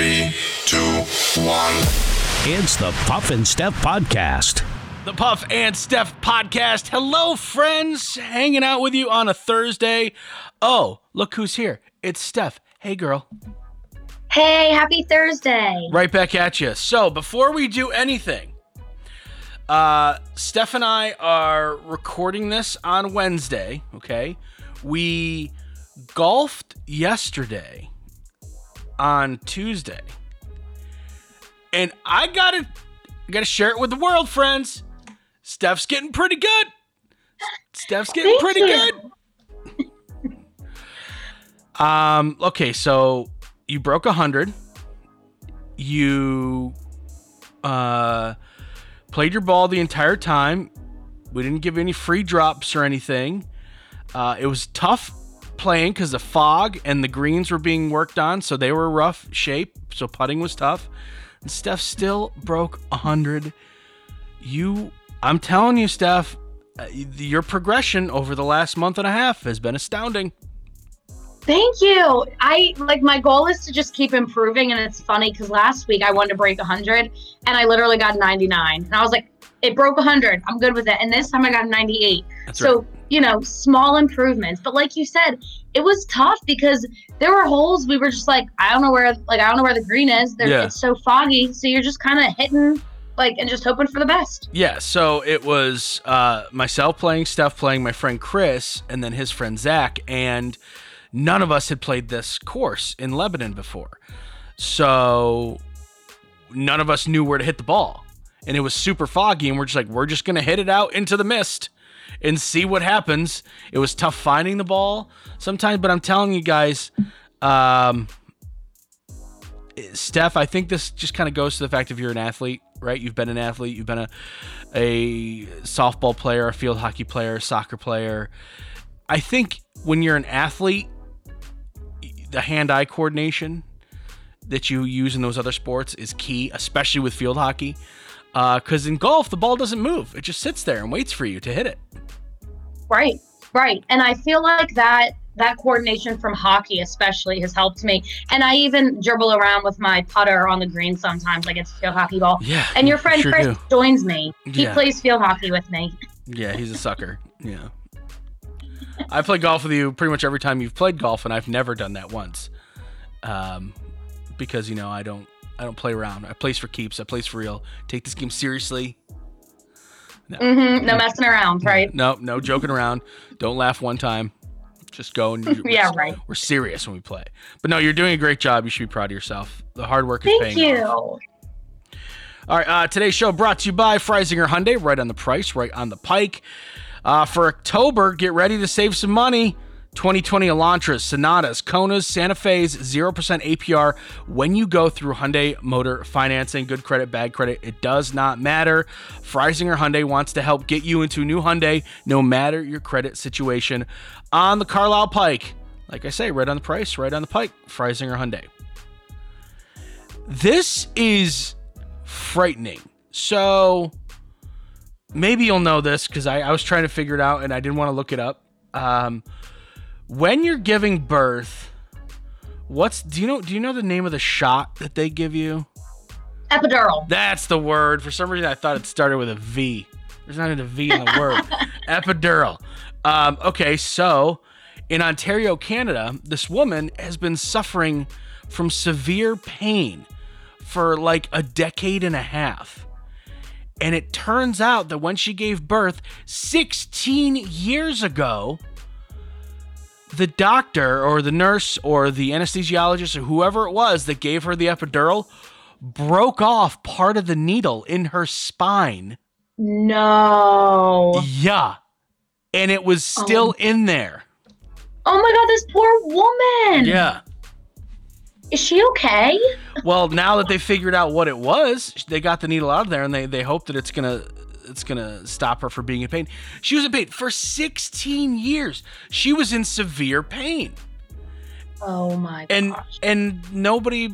Three, two, one. It's the Puff and Steph Podcast. The Puff and Steph podcast. Hello, friends. Hanging out with you on a Thursday. Oh, look who's here. It's Steph. Hey, girl. Hey, happy Thursday. Right back at you. So, before we do anything, uh, Steph and I are recording this on Wednesday, okay? We golfed yesterday on Tuesday. And I gotta I gotta share it with the world, friends. Steph's getting pretty good. Steph's getting Thank pretty you. good. Um, okay, so you broke a hundred. You uh played your ball the entire time. We didn't give any free drops or anything. Uh, it was tough playing because the fog and the greens were being worked on, so they were rough shape. So putting was tough. And Steph still broke a hundred. You, I'm telling you, Steph, uh, your progression over the last month and a half has been astounding. Thank you. I like my goal is to just keep improving, and it's funny because last week I wanted to break 100, and I literally got 99, and I was like, it broke 100. I'm good with it. And this time I got 98. That's so right. You know, small improvements. But like you said, it was tough because there were holes we were just like, I don't know where, like I don't know where the green is. There, Yeah. It's so foggy, so you're just kind of hitting, like, and just hoping for the best. Yeah, so it was uh, myself playing, Steph playing, my friend Chris, and then his friend Zach, and none of us had played this course in Lebanon before. So none of us knew where to hit the ball. And it was super foggy, and we're just like, we're just going to hit it out into the mist and see what happens. It was tough finding the ball sometimes, but I'm telling you guys, um, Steph, I think this just kind of goes to the fact if you're an athlete, right? You've been an athlete, you've been a a softball player, a field hockey player, a soccer player. I think when you're an athlete, the hand-eye coordination that you use in those other sports is key, especially with field hockey. Because in golf, the ball doesn't move; it just sits there and waits for you to hit it. Right, right. And I feel like that that coordination from hockey especially has helped me. And I even dribble around with my putter on the green sometimes, like it's field hockey ball. Yeah, And your friend sure Chris do. joins me. He Yeah. plays field hockey with me. Yeah, he's a sucker. Yeah. I play golf with you pretty much every time you've played golf, and I've never done that once. Um, because you know I don't I don't play around. I plays for keeps. I plays for real. Take this game seriously. hmm No messing around, right? No, no joking around. Don't laugh one time. Just go and we're- Yeah, right. We're serious when we play. But no, you're doing a great job. You should be proud of yourself. The hard work is Thank paying you. off. All right, uh, today's show brought to you by Freysinger Hyundai, right on the price, right on the pike. Uh, for October, get ready to save some money. 2020 Elantras, Sonatas, Konas, Santa Fe's, 0% APR when you go through Hyundai Motor Financing. Good credit, bad credit, it does not matter. Freysinger Hyundai wants to help get you into a new Hyundai no matter your credit situation on the Carlisle Pike. Like I say, right on the price, right on the pike. Freysinger Hyundai. This is frightening. So maybe you'll know this because I, I was trying to figure it out and I didn't want to look it up. Um, when you're giving birth, what's do you know? Do you know the name of the shot that they give you? Epidural. That's the word. For some reason, I thought it started with a V. There's not even a V in the word. Epidural. Um, okay, so in Ontario, Canada, this woman has been suffering from severe pain for like a decade and a half. And it turns out that when she gave birth 16 years ago, the doctor or the nurse or the anesthesiologist or whoever it was that gave her the epidural broke off part of the needle in her spine. No. Yeah. And it was still oh. in there. Oh my god, this poor woman. Yeah. Is she okay? Well, now that they figured out what it was, they got the needle out of there and they, they hope that it's gonna it's gonna stop her from being in pain. She was in pain for 16 years. She was in severe pain. Oh my And gosh. and nobody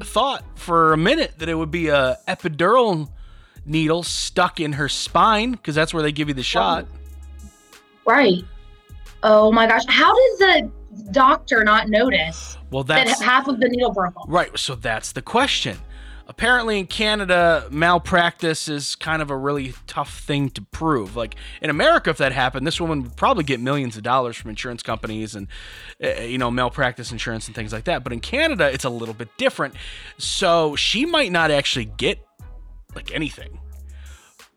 thought for a minute that it would be a epidural needle stuck in her spine because that's where they give you the shot. Right. Oh my gosh. How does the doctor not notice Well, that half of the needle broke right. So that's the question. Apparently, in Canada, malpractice is kind of a really tough thing to prove. Like in America, if that happened, this woman would probably get millions of dollars from insurance companies and, uh, you know, malpractice insurance and things like that. But in Canada, it's a little bit different. So she might not actually get like anything.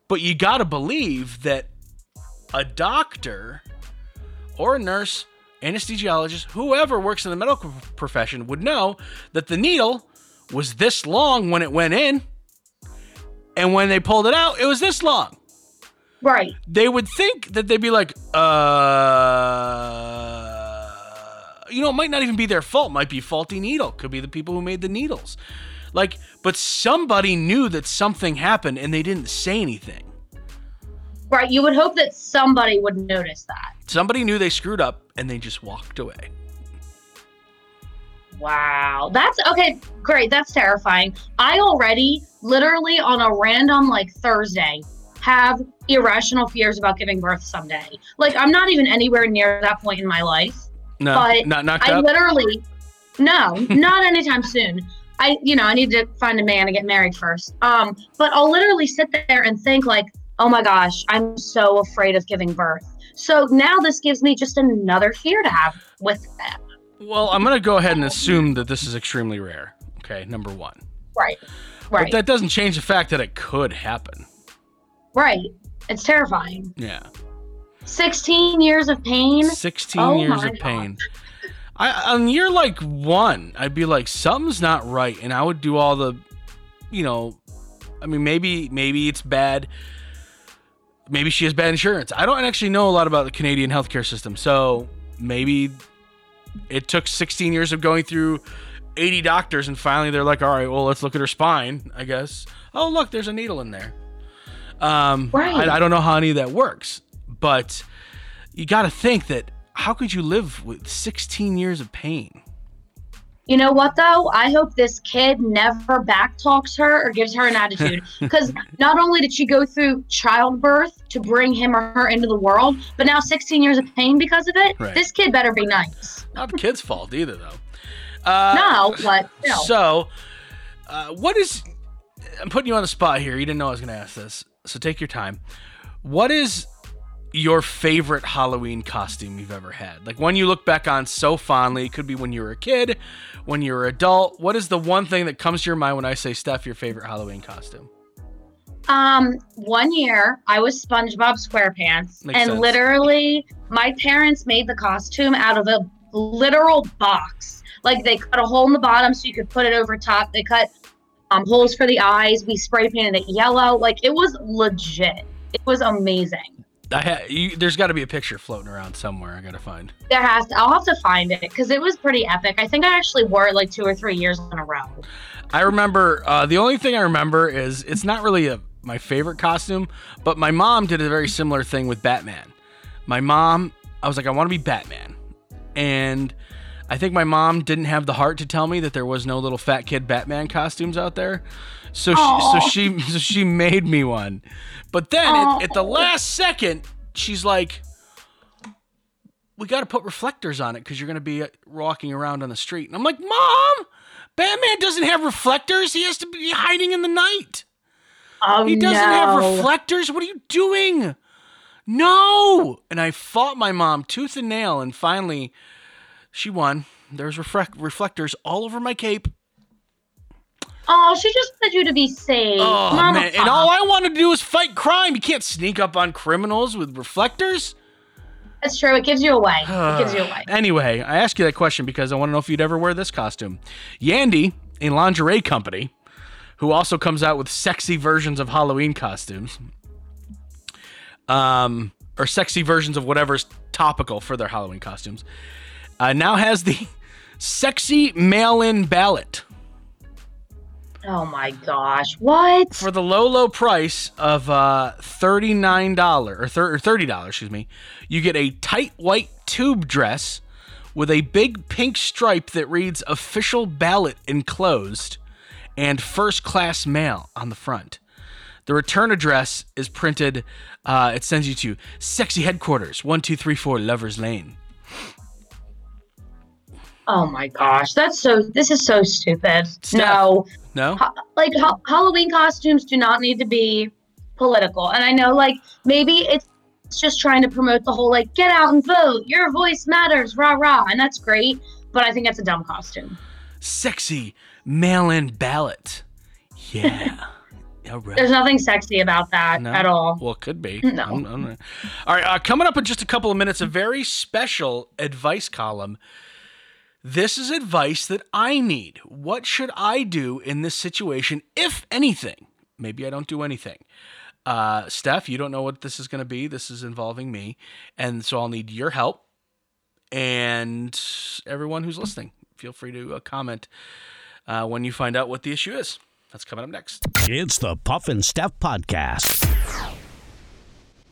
But you got to believe that a doctor or a nurse, anesthesiologist, whoever works in the medical profession would know that the needle was this long when it went in. And when they pulled it out, it was this long. Right. They would think that they'd be like, uh, you know, it might not even be their fault. Might be faulty needle. Could be the people who made the needles. Like, but somebody knew that something happened and they didn't say anything. Right. You would hope that somebody would notice that. Somebody knew they screwed up and they just walked away. Wow. That's okay. Great. That's terrifying. I already, literally on a random like Thursday, have irrational fears about giving birth someday. Like, I'm not even anywhere near that point in my life. No, But not knocked I up. literally, no, not anytime soon. I, you know, I need to find a man and get married first. Um, but I'll literally sit there and think like, oh my gosh, I'm so afraid of giving birth. So now this gives me just another fear to have with them. Well, I'm gonna go ahead and assume that this is extremely rare. Okay, number one. Right. Right. But that doesn't change the fact that it could happen. right. It's terrifying. Yeah. 16 years of pain. 16 Oh years of pain. I on year like one, I'd be like, something's not right, and I would do all the, you know, I mean, maybe maybe it's bad. Maybe she has bad insurance. I don't actually know a lot about the Canadian healthcare system, so maybe it took 16 years of going through 80 doctors, and finally they're like, all right, well, let's look at her spine, I guess. Oh, look, there's a needle in there. Um, Right. I, I don't know how any of that works, but you got to think that how could you live with 16 years of pain? You know what though? I hope this kid never backtalks her or gives her an attitude. Because not only did she go through childbirth to bring him or her into the world, but now 16 years of pain because of it. Right. This kid better be nice. Not the kid's fault either, though. Uh, No, but no. So, uh, what is? I'm putting you on the spot here. You didn't know I was going to ask this, so take your time. What is your favorite Halloween costume you've ever had? Like one you look back on so fondly. It could be when you were a kid, when you were an adult. What is the one thing that comes to your mind when I say Steph, your favorite Halloween costume? Um, one year I was SpongeBob SquarePants, Makes and sense. literally my parents made the costume out of a literal box. Like they cut a hole in the bottom so you could put it over top. They cut um, holes for the eyes. We spray painted it yellow. Like it was legit. It was amazing. I ha- you, there's got to be a picture floating around somewhere. I got to find. There has to, I'll have to find it because it was pretty epic. I think I actually wore it like two or three years in a row. I remember uh, the only thing I remember is it's not really a my favorite costume, but my mom did a very similar thing with Batman. My mom, I was like, I want to be Batman, and I think my mom didn't have the heart to tell me that there was no little fat kid Batman costumes out there. So she, so she so she made me one, but then at, at the last second, she's like, "We got to put reflectors on it because you're going to be uh, walking around on the street." And I'm like, "Mom, Batman doesn't have reflectors. He has to be hiding in the night. Oh He doesn't no. have reflectors. What are you doing?" No. And I fought my mom tooth and nail, and finally, she won. There's reflect- reflectors all over my cape. Oh, she just wanted you to be safe. Oh Mama man! And all I wanted to do was fight crime. You can't sneak up on criminals with reflectors. That's true. It gives you away. It gives you away. Anyway, I asked you that question because I want to know if you'd ever wear this costume. Yandy, a lingerie company, who also comes out with sexy versions of Halloween costumes, um, or sexy versions of whatever's topical for their Halloween costumes, uh, now has the sexy mail-in ballot. Oh my gosh. What? for the low low price of uh, $39 or, thir- or $30 excuse me you get a tight white tube dress with a big pink stripe that reads official ballot enclosed and first class mail on the front the return address is printed uh, it sends you to sexy headquarters 1234 lovers lane Oh my gosh, that's so. This is so stupid. Steph. No, No? Ha- like ha- Halloween costumes do not need to be political. And I know, like maybe it's just trying to promote the whole like get out and vote, your voice matters, rah rah, and that's great. But I think that's a dumb costume. Sexy mail in ballot. Yeah. right. There's nothing sexy about that No? at all. Well, it could be. No. I'm- I'm All right. Uh, coming up in just a couple of minutes, a very special advice column. This is advice that I need. What should I do in this situation, if anything? Maybe I don't do anything. Uh, Steph, you don't know what this is going to be. This is involving me. And so I'll need your help. And everyone who's listening, feel free to uh, comment uh, when you find out what the issue is. That's coming up next. It's the Puff and Steph Podcast.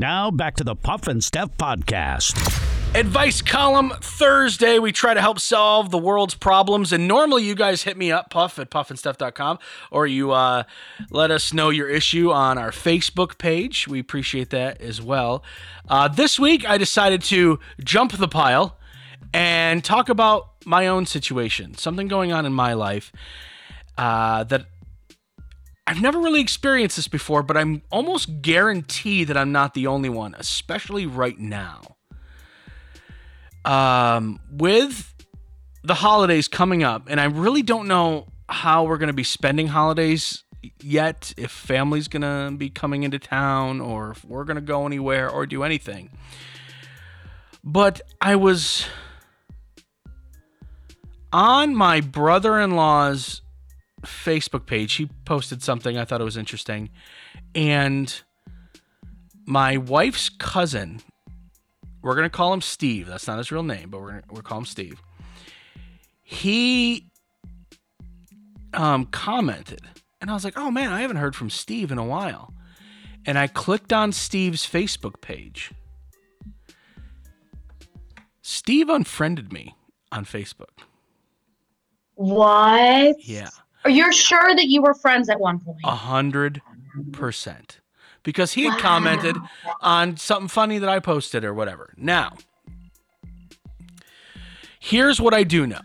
Now back to the Puff and Steph Podcast. Advice column Thursday. We try to help solve the world's problems. And normally you guys hit me up, puff at puffandstuff.com, or you uh, let us know your issue on our Facebook page. We appreciate that as well. Uh, this week I decided to jump the pile and talk about my own situation, something going on in my life uh, that I've never really experienced this before, but I'm almost guaranteed that I'm not the only one, especially right now. Um, with the holidays coming up, and I really don't know how we're going to be spending holidays yet, if family's going to be coming into town, or if we're going to go anywhere or do anything. But I was on my brother in law's Facebook page. He posted something I thought it was interesting. And my wife's cousin, we're going to call him Steve. That's not his real name, but we're going to we'll call him Steve. He um, commented, and I was like, oh man, I haven't heard from Steve in a while. And I clicked on Steve's Facebook page. Steve unfriended me on Facebook. What? Yeah. Are you sure that you were friends at one point? A hundred percent. Because he had Wow. commented on something funny that I posted or whatever. Now, here's what I do know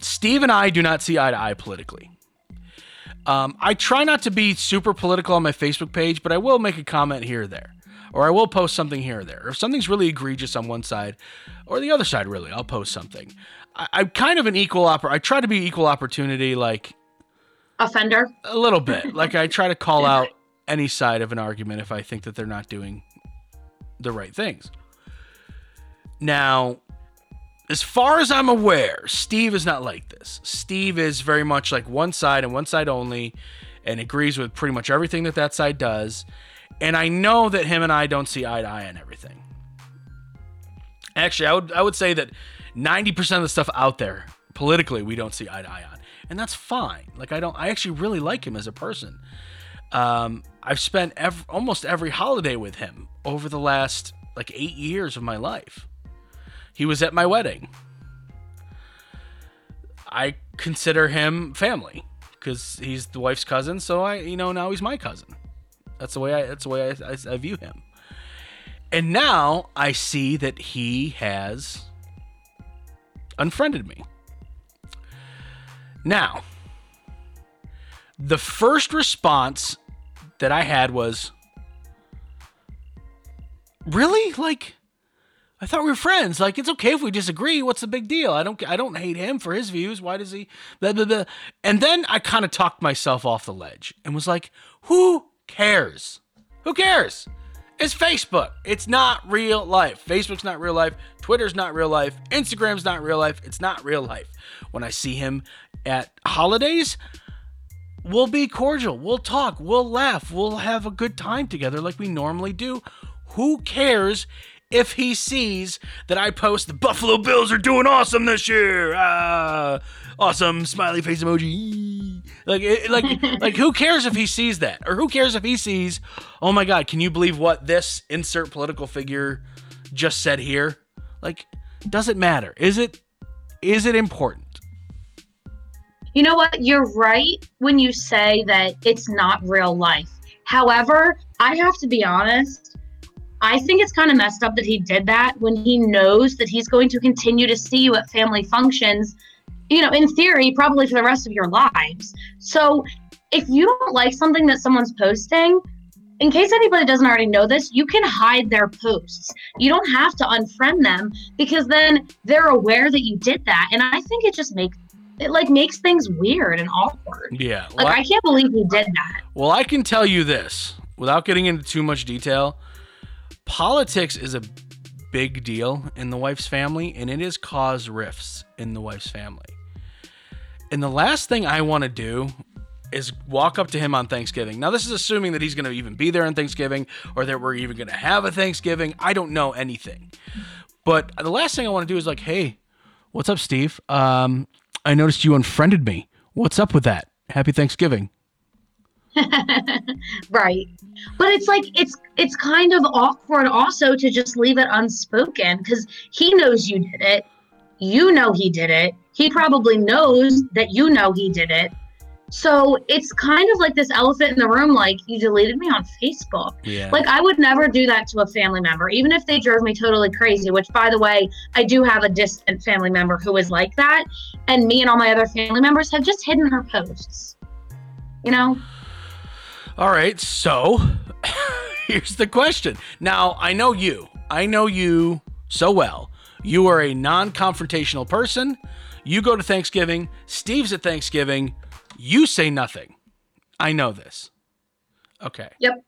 Steve and I do not see eye to eye politically. Um, I try not to be super political on my Facebook page, but I will make a comment here or there. Or I will post something here or there. If something's really egregious on one side, or the other side, really, I'll post something. I, I'm kind of an equal oppor. I try to be equal opportunity, like Offender? a little bit. Like I try to call out any side of an argument if I think that they're not doing the right things. Now, as far as I'm aware, Steve is not like this. Steve is very much like one side and one side only and agrees with pretty much everything that that side does. And I know that him and I don't see eye to eye on everything. Actually, I would I would say that 90% of the stuff out there politically we don't see eye to eye on. And that's fine. Like I don't I actually really like him as a person. Um, I've spent ev- almost every holiday with him over the last like 8 years of my life. He was at my wedding. I consider him family because he's the wife's cousin. So I, you know, now he's my cousin. That's the way I. That's the way I, I, I view him. And now I see that he has unfriended me. Now, the first response that I had was, "Really? Like, I thought we were friends. Like, it's okay if we disagree. What's the big deal? I don't, I don't hate him for his views. Why does he?" Blah, blah, blah. And then I kind of talked myself off the ledge and was like, "Who cares? Who cares?" It's Facebook. It's not real life. Facebook's not real life. Twitter's not real life. Instagram's not real life. It's not real life. When I see him at holidays, we'll be cordial. We'll talk. We'll laugh. We'll have a good time together like we normally do. Who cares if he sees that I post the Buffalo Bills are doing awesome this year? Ah, awesome smiley face emoji. Like, it, like, like, who cares if he sees that, or who cares if he sees? Oh my God! Can you believe what this insert political figure just said here? Like, does it matter? Is it? Is it important? You know what? You're right when you say that it's not real life. However, I have to be honest. I think it's kind of messed up that he did that when he knows that he's going to continue to see you at family functions, you know, in theory, probably for the rest of your lives. So if you don't like something that someone's posting, in case anybody doesn't already know this, you can hide their posts. You don't have to unfriend them because then they're aware that you did that. And I think it just makes it like makes things weird and awkward. Yeah. Like well, I can't believe he did that. Well, I can tell you this without getting into too much detail. Politics is a big deal in the wife's family, and it has caused rifts in the wife's family. And the last thing I want to do is walk up to him on Thanksgiving. Now, this is assuming that he's going to even be there on Thanksgiving or that we're even going to have a Thanksgiving. I don't know anything. But the last thing I want to do is like, hey, what's up, Steve? Um, I noticed you unfriended me. What's up with that? Happy Thanksgiving. right but it's like it's it's kind of awkward also to just leave it unspoken because he knows you did it you know he did it he probably knows that you know he did it so it's kind of like this elephant in the room like you deleted me on facebook Yeah. like i would never do that to a family member even if they drove me totally crazy which by the way i do have a distant family member who is like that and me and all my other family members have just hidden her posts you know All right, so here's the question. Now, I know you. I know you so well. You are a non confrontational person. You go to Thanksgiving. Steve's at Thanksgiving. You say nothing. I know this. Okay. Yep.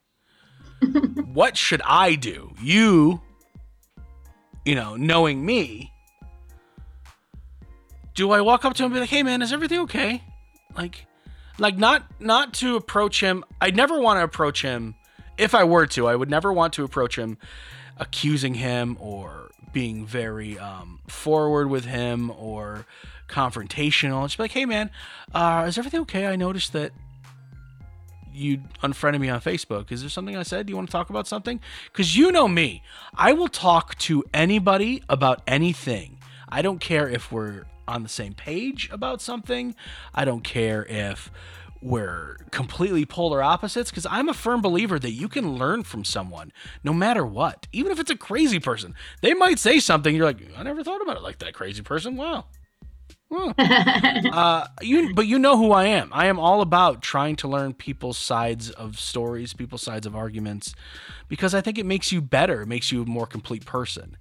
what should I do? You, you know, knowing me, do I walk up to him and be like, hey man, is everything okay? Like, like not not to approach him i'd never want to approach him if i were to i would never want to approach him accusing him or being very um, forward with him or confrontational just be like hey man uh, is everything okay i noticed that you unfriended me on facebook is there something i said do you want to talk about something because you know me i will talk to anybody about anything i don't care if we're on the same page about something. I don't care if we're completely polar opposites because I'm a firm believer that you can learn from someone no matter what. Even if it's a crazy person, they might say something. You're like, I never thought about it like that crazy person. Wow. Uh, you, but you know who I am. I am all about trying to learn people's sides of stories, people's sides of arguments, because I think it makes you better. It makes you a more complete person.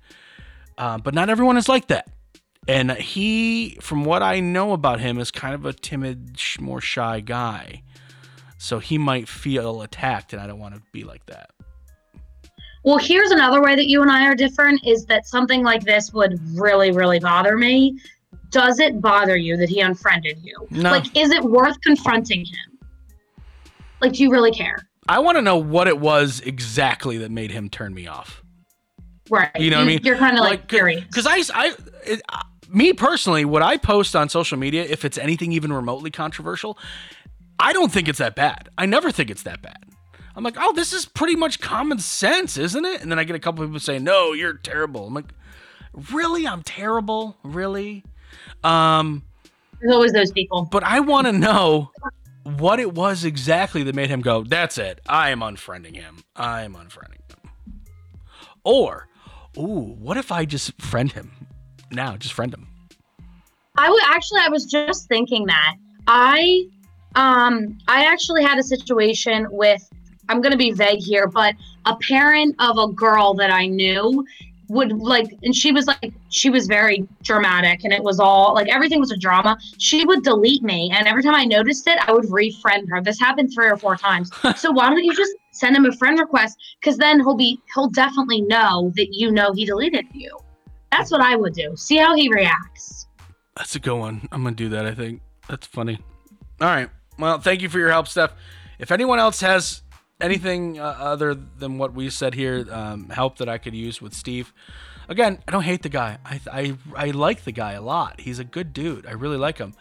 Uh, but not everyone is like that. And he, from what I know about him, is kind of a timid, sh- more shy guy. So he might feel attacked, and I don't want to be like that. Well, here's another way that you and I are different is that something like this would really, really bother me. Does it bother you that he unfriended you? No. Like, is it worth confronting him? Like, do you really care? I want to know what it was exactly that made him turn me off. Right. You know what I mean? You're kind of like, curious. Because I, I, it, uh, me personally, what I post on social media, if it's anything even remotely controversial, I don't think it's that bad. I never think it's that bad. I'm like, oh, this is pretty much common sense, isn't it? And then I get a couple people saying, no, you're terrible. I'm like, really? I'm terrible? Really? Um, There's always those people. but I want to know what it was exactly that made him go, that's it. I am unfriending him. I am unfriending him. Or, ooh, what if I just friend him now? Just friend him. I would actually, I was just thinking that I, um, I actually had a situation with. I'm gonna be vague here, but a parent of a girl that I knew would like, and she was like, she was very dramatic, and it was all like everything was a drama. She would delete me, and every time I noticed it, I would refriend her. This happened three or four times. so why don't you just send him a friend request? Because then he'll be, he'll definitely know that you know he deleted you. That's what I would do. See how he reacts. That's a good one. I'm gonna do that. I think that's funny. All right. Well, thank you for your help, Steph. If anyone else has anything uh, other than what we said here, um, help that I could use with Steve. Again, I don't hate the guy. I, I I like the guy a lot. He's a good dude. I really like him.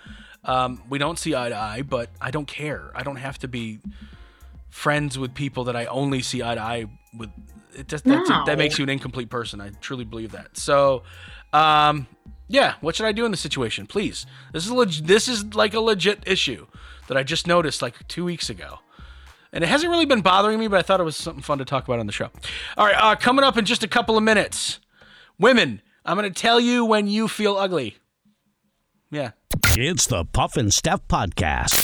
Um, we don't see eye to eye, but I don't care. I don't have to be friends with people that I only see eye to eye with. It just No. that makes you an incomplete person. I truly believe that. So, um, yeah, what should I do in this situation? Please, this is leg- this is like a legit issue that I just noticed like two weeks ago, and it hasn't really been bothering me, but I thought it was something fun to talk about on the show. All right, uh, coming up in just a couple of minutes, women. I'm gonna tell you when you feel ugly. Yeah, It's the Puff and Steph Podcast.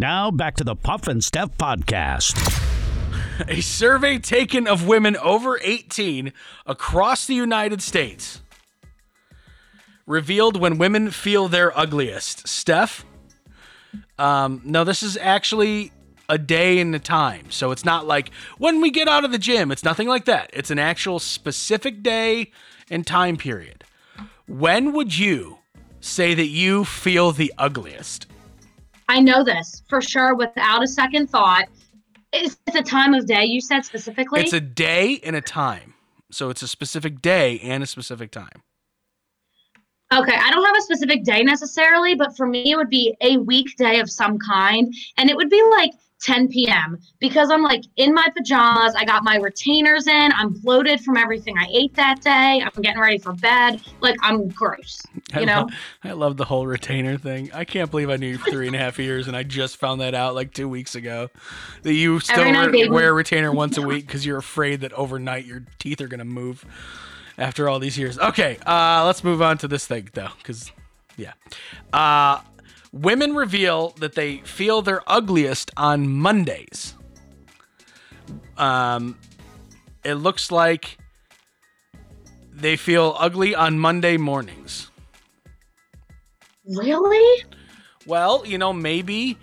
Now back to the Puff and Steph Podcast. A survey taken of women over 18 across the United States revealed when women feel their ugliest. Steph? Um, no, this is actually a day and a time. So it's not like when we get out of the gym. It's nothing like that. It's an actual specific day and time period. When would you say that you feel the ugliest? I know this for sure without a second thought. Is it a time of day you said specifically? It's a day and a time. So it's a specific day and a specific time. Okay, I don't have a specific day necessarily, but for me, it would be a weekday of some kind. And it would be like 10 p.m. because I'm like in my pajamas. I got my retainers in. I'm bloated from everything I ate that day. I'm getting ready for bed. Like, I'm gross, I you know? lo- I love the whole retainer thing. I can't believe I knew you for three and a half years, and I just found that out like two weeks ago. That you still night, wear, wear a retainer once a week because you're afraid that overnight your teeth are gonna move after all these years. Okay, uh, let's move on to this thing though, because yeah, uh, women reveal that they feel their ugliest on Mondays. Um, it looks like they feel ugly on Monday mornings. Really? Well, you know, maybe.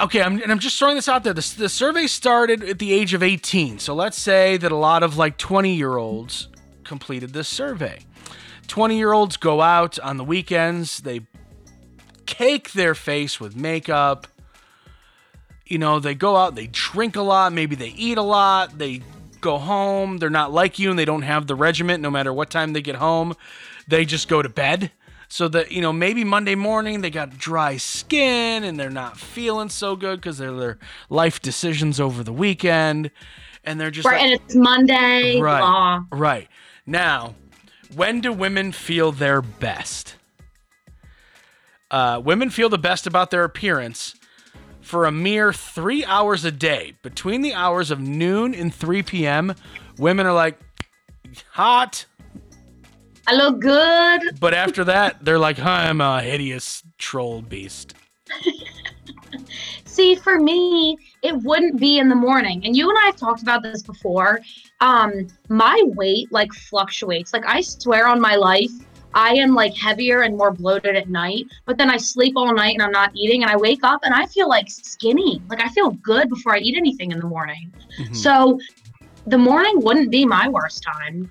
Okay, I'm, and I'm just throwing this out there. The, the survey started at the age of 18. So let's say that a lot of like 20 year olds completed this survey. 20 year olds go out on the weekends, they cake their face with makeup. You know, they go out, they drink a lot, maybe they eat a lot, they go home, they're not like you and they don't have the regiment no matter what time they get home. They just go to bed. So that, you know, maybe Monday morning they got dry skin and they're not feeling so good because they're their life decisions over the weekend. And they're just Right, like, and it's Monday. Right. Blah. Right. Now, when do women feel their best? Uh, women feel the best about their appearance for a mere three hours a day. Between the hours of noon and 3 p.m., women are like, hot. I look good. But after that, they're like, I'm a hideous troll beast. See, for me, it wouldn't be in the morning. And you and I have talked about this before. Um, my weight like fluctuates. Like I swear on my life, I am like heavier and more bloated at night, but then I sleep all night and I'm not eating and I wake up and I feel like skinny. Like I feel good before I eat anything in the morning. Mhm. So the morning wouldn't be my worst time,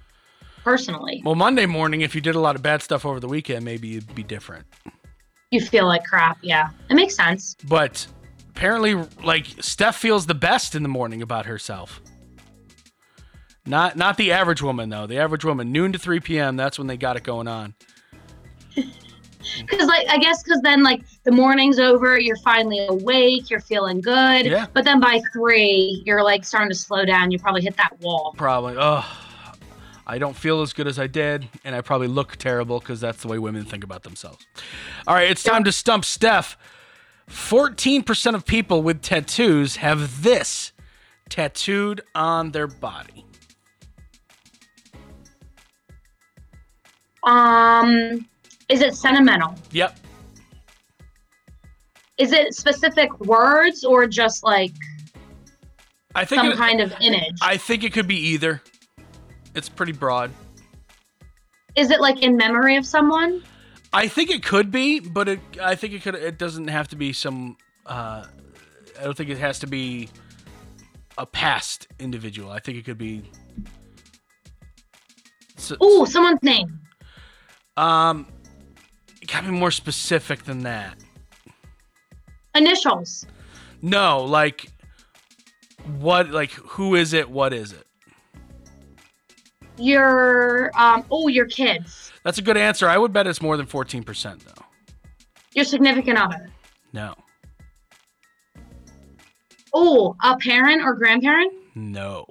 personally. Well, Monday morning, if you did a lot of bad stuff over the weekend, maybe it'd be different. You feel like crap. Yeah, it makes sense. But apparently, like Steph feels the best in the morning about herself. Not not the average woman though. The average woman, noon to three p.m. That's when they got it going on. Because, like, I guess because then, like, the morning's over, you're finally awake, you're feeling good. Yeah. But then by three, you're like starting to slow down. You probably hit that wall. Probably. Oh, I don't feel as good as I did, and I probably look terrible because that's the way women think about themselves. All right, it's time to stump Steph. Fourteen percent of people with tattoos have this tattooed on their body. Um, is it sentimental? Yep. Is it specific words or just like I think some it- kind of image? I think it could be either. It's pretty broad. is it like in memory of someone? I think it could be, but it I think it could it doesn't have to be some uh I don't think it has to be a past individual. I think it could be so, Ooh, someone's name. Um it got to be more specific than that. Initials. No, like what like who is it? What is it? Your um. Oh, your kids. That's a good answer. I would bet it's more than 14% though. Your significant other. No. Oh, a parent or grandparent. No.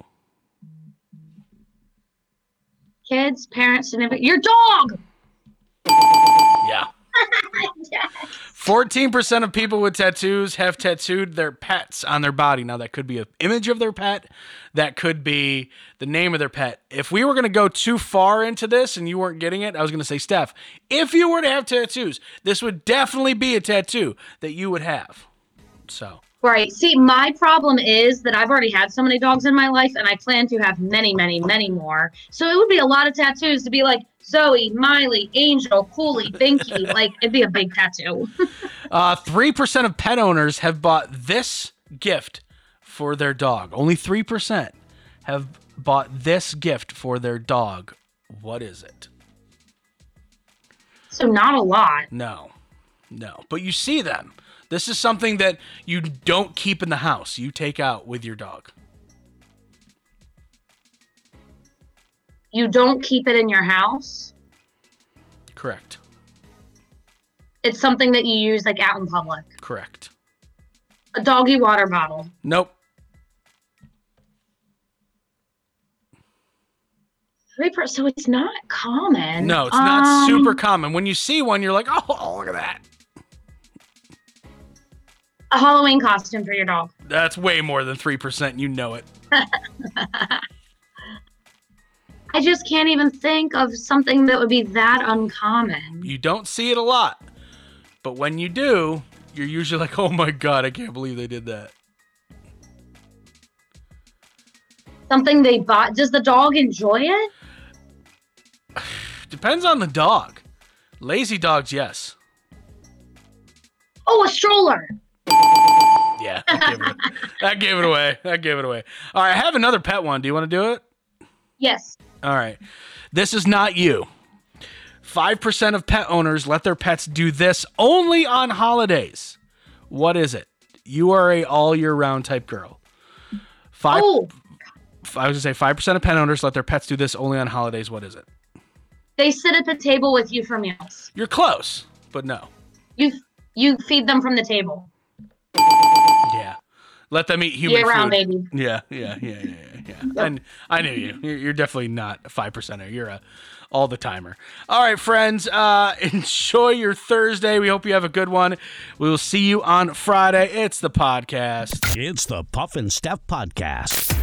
Kids, parents, significant. Your dog. Yeah. 14% of people with tattoos have tattooed their pets on their body. Now, that could be an image of their pet, that could be the name of their pet. If we were going to go too far into this and you weren't getting it, I was going to say, Steph, if you were to have tattoos, this would definitely be a tattoo that you would have. So, Right. See, my problem is that I've already had so many dogs in my life, and I plan to have many, many, many more. So it would be a lot of tattoos to be like Zoe, Miley, Angel, Cooley, Binky. like it'd be a big tattoo. uh, 3% of pet owners have bought this gift for their dog. Only 3% have bought this gift for their dog. What is it? so not a lot. No, no. But you see them. This is something that you don't keep in the house. You take out with your dog. You don't keep it in your house. Correct. It's something that you use like out in public. Correct. A doggy water bottle. Nope. So it's not common. No, it's not Um, super common. When you see one, you're like, oh, look at that. A Halloween costume for your dog. That's way more than 3%. You know it. I just can't even think of something that would be that uncommon. You don't see it a lot. But when you do, you're usually like, oh my God, I can't believe they did that. Something they bought. Does the dog enjoy it? Depends on the dog. Lazy dogs, yes. Oh, a stroller. Yeah, that gave, it, that gave it away. That gave it away. All right, I have another pet one. Do you want to do it? Yes. All right. This is not you. 5% of pet owners let their pets do this only on holidays. What is it? You are a all year round type girl. Five, Oh, I was going to say 5% of pet owners let their pets do this only on holidays. What is it? they sit at the table with you for meals. You're close, but no. You you feed them from the table. Yeah. Let them eat human Year round, baby. Yeah, yeah, yeah, yeah, yeah. Yeah. And I knew you. You're, you're definitely not a five percenter. You're a all the timer. All right, friends. Uh, enjoy your Thursday. We hope you have a good one. We will see you on Friday. It's the podcast. It's the Puff and Steph Podcast.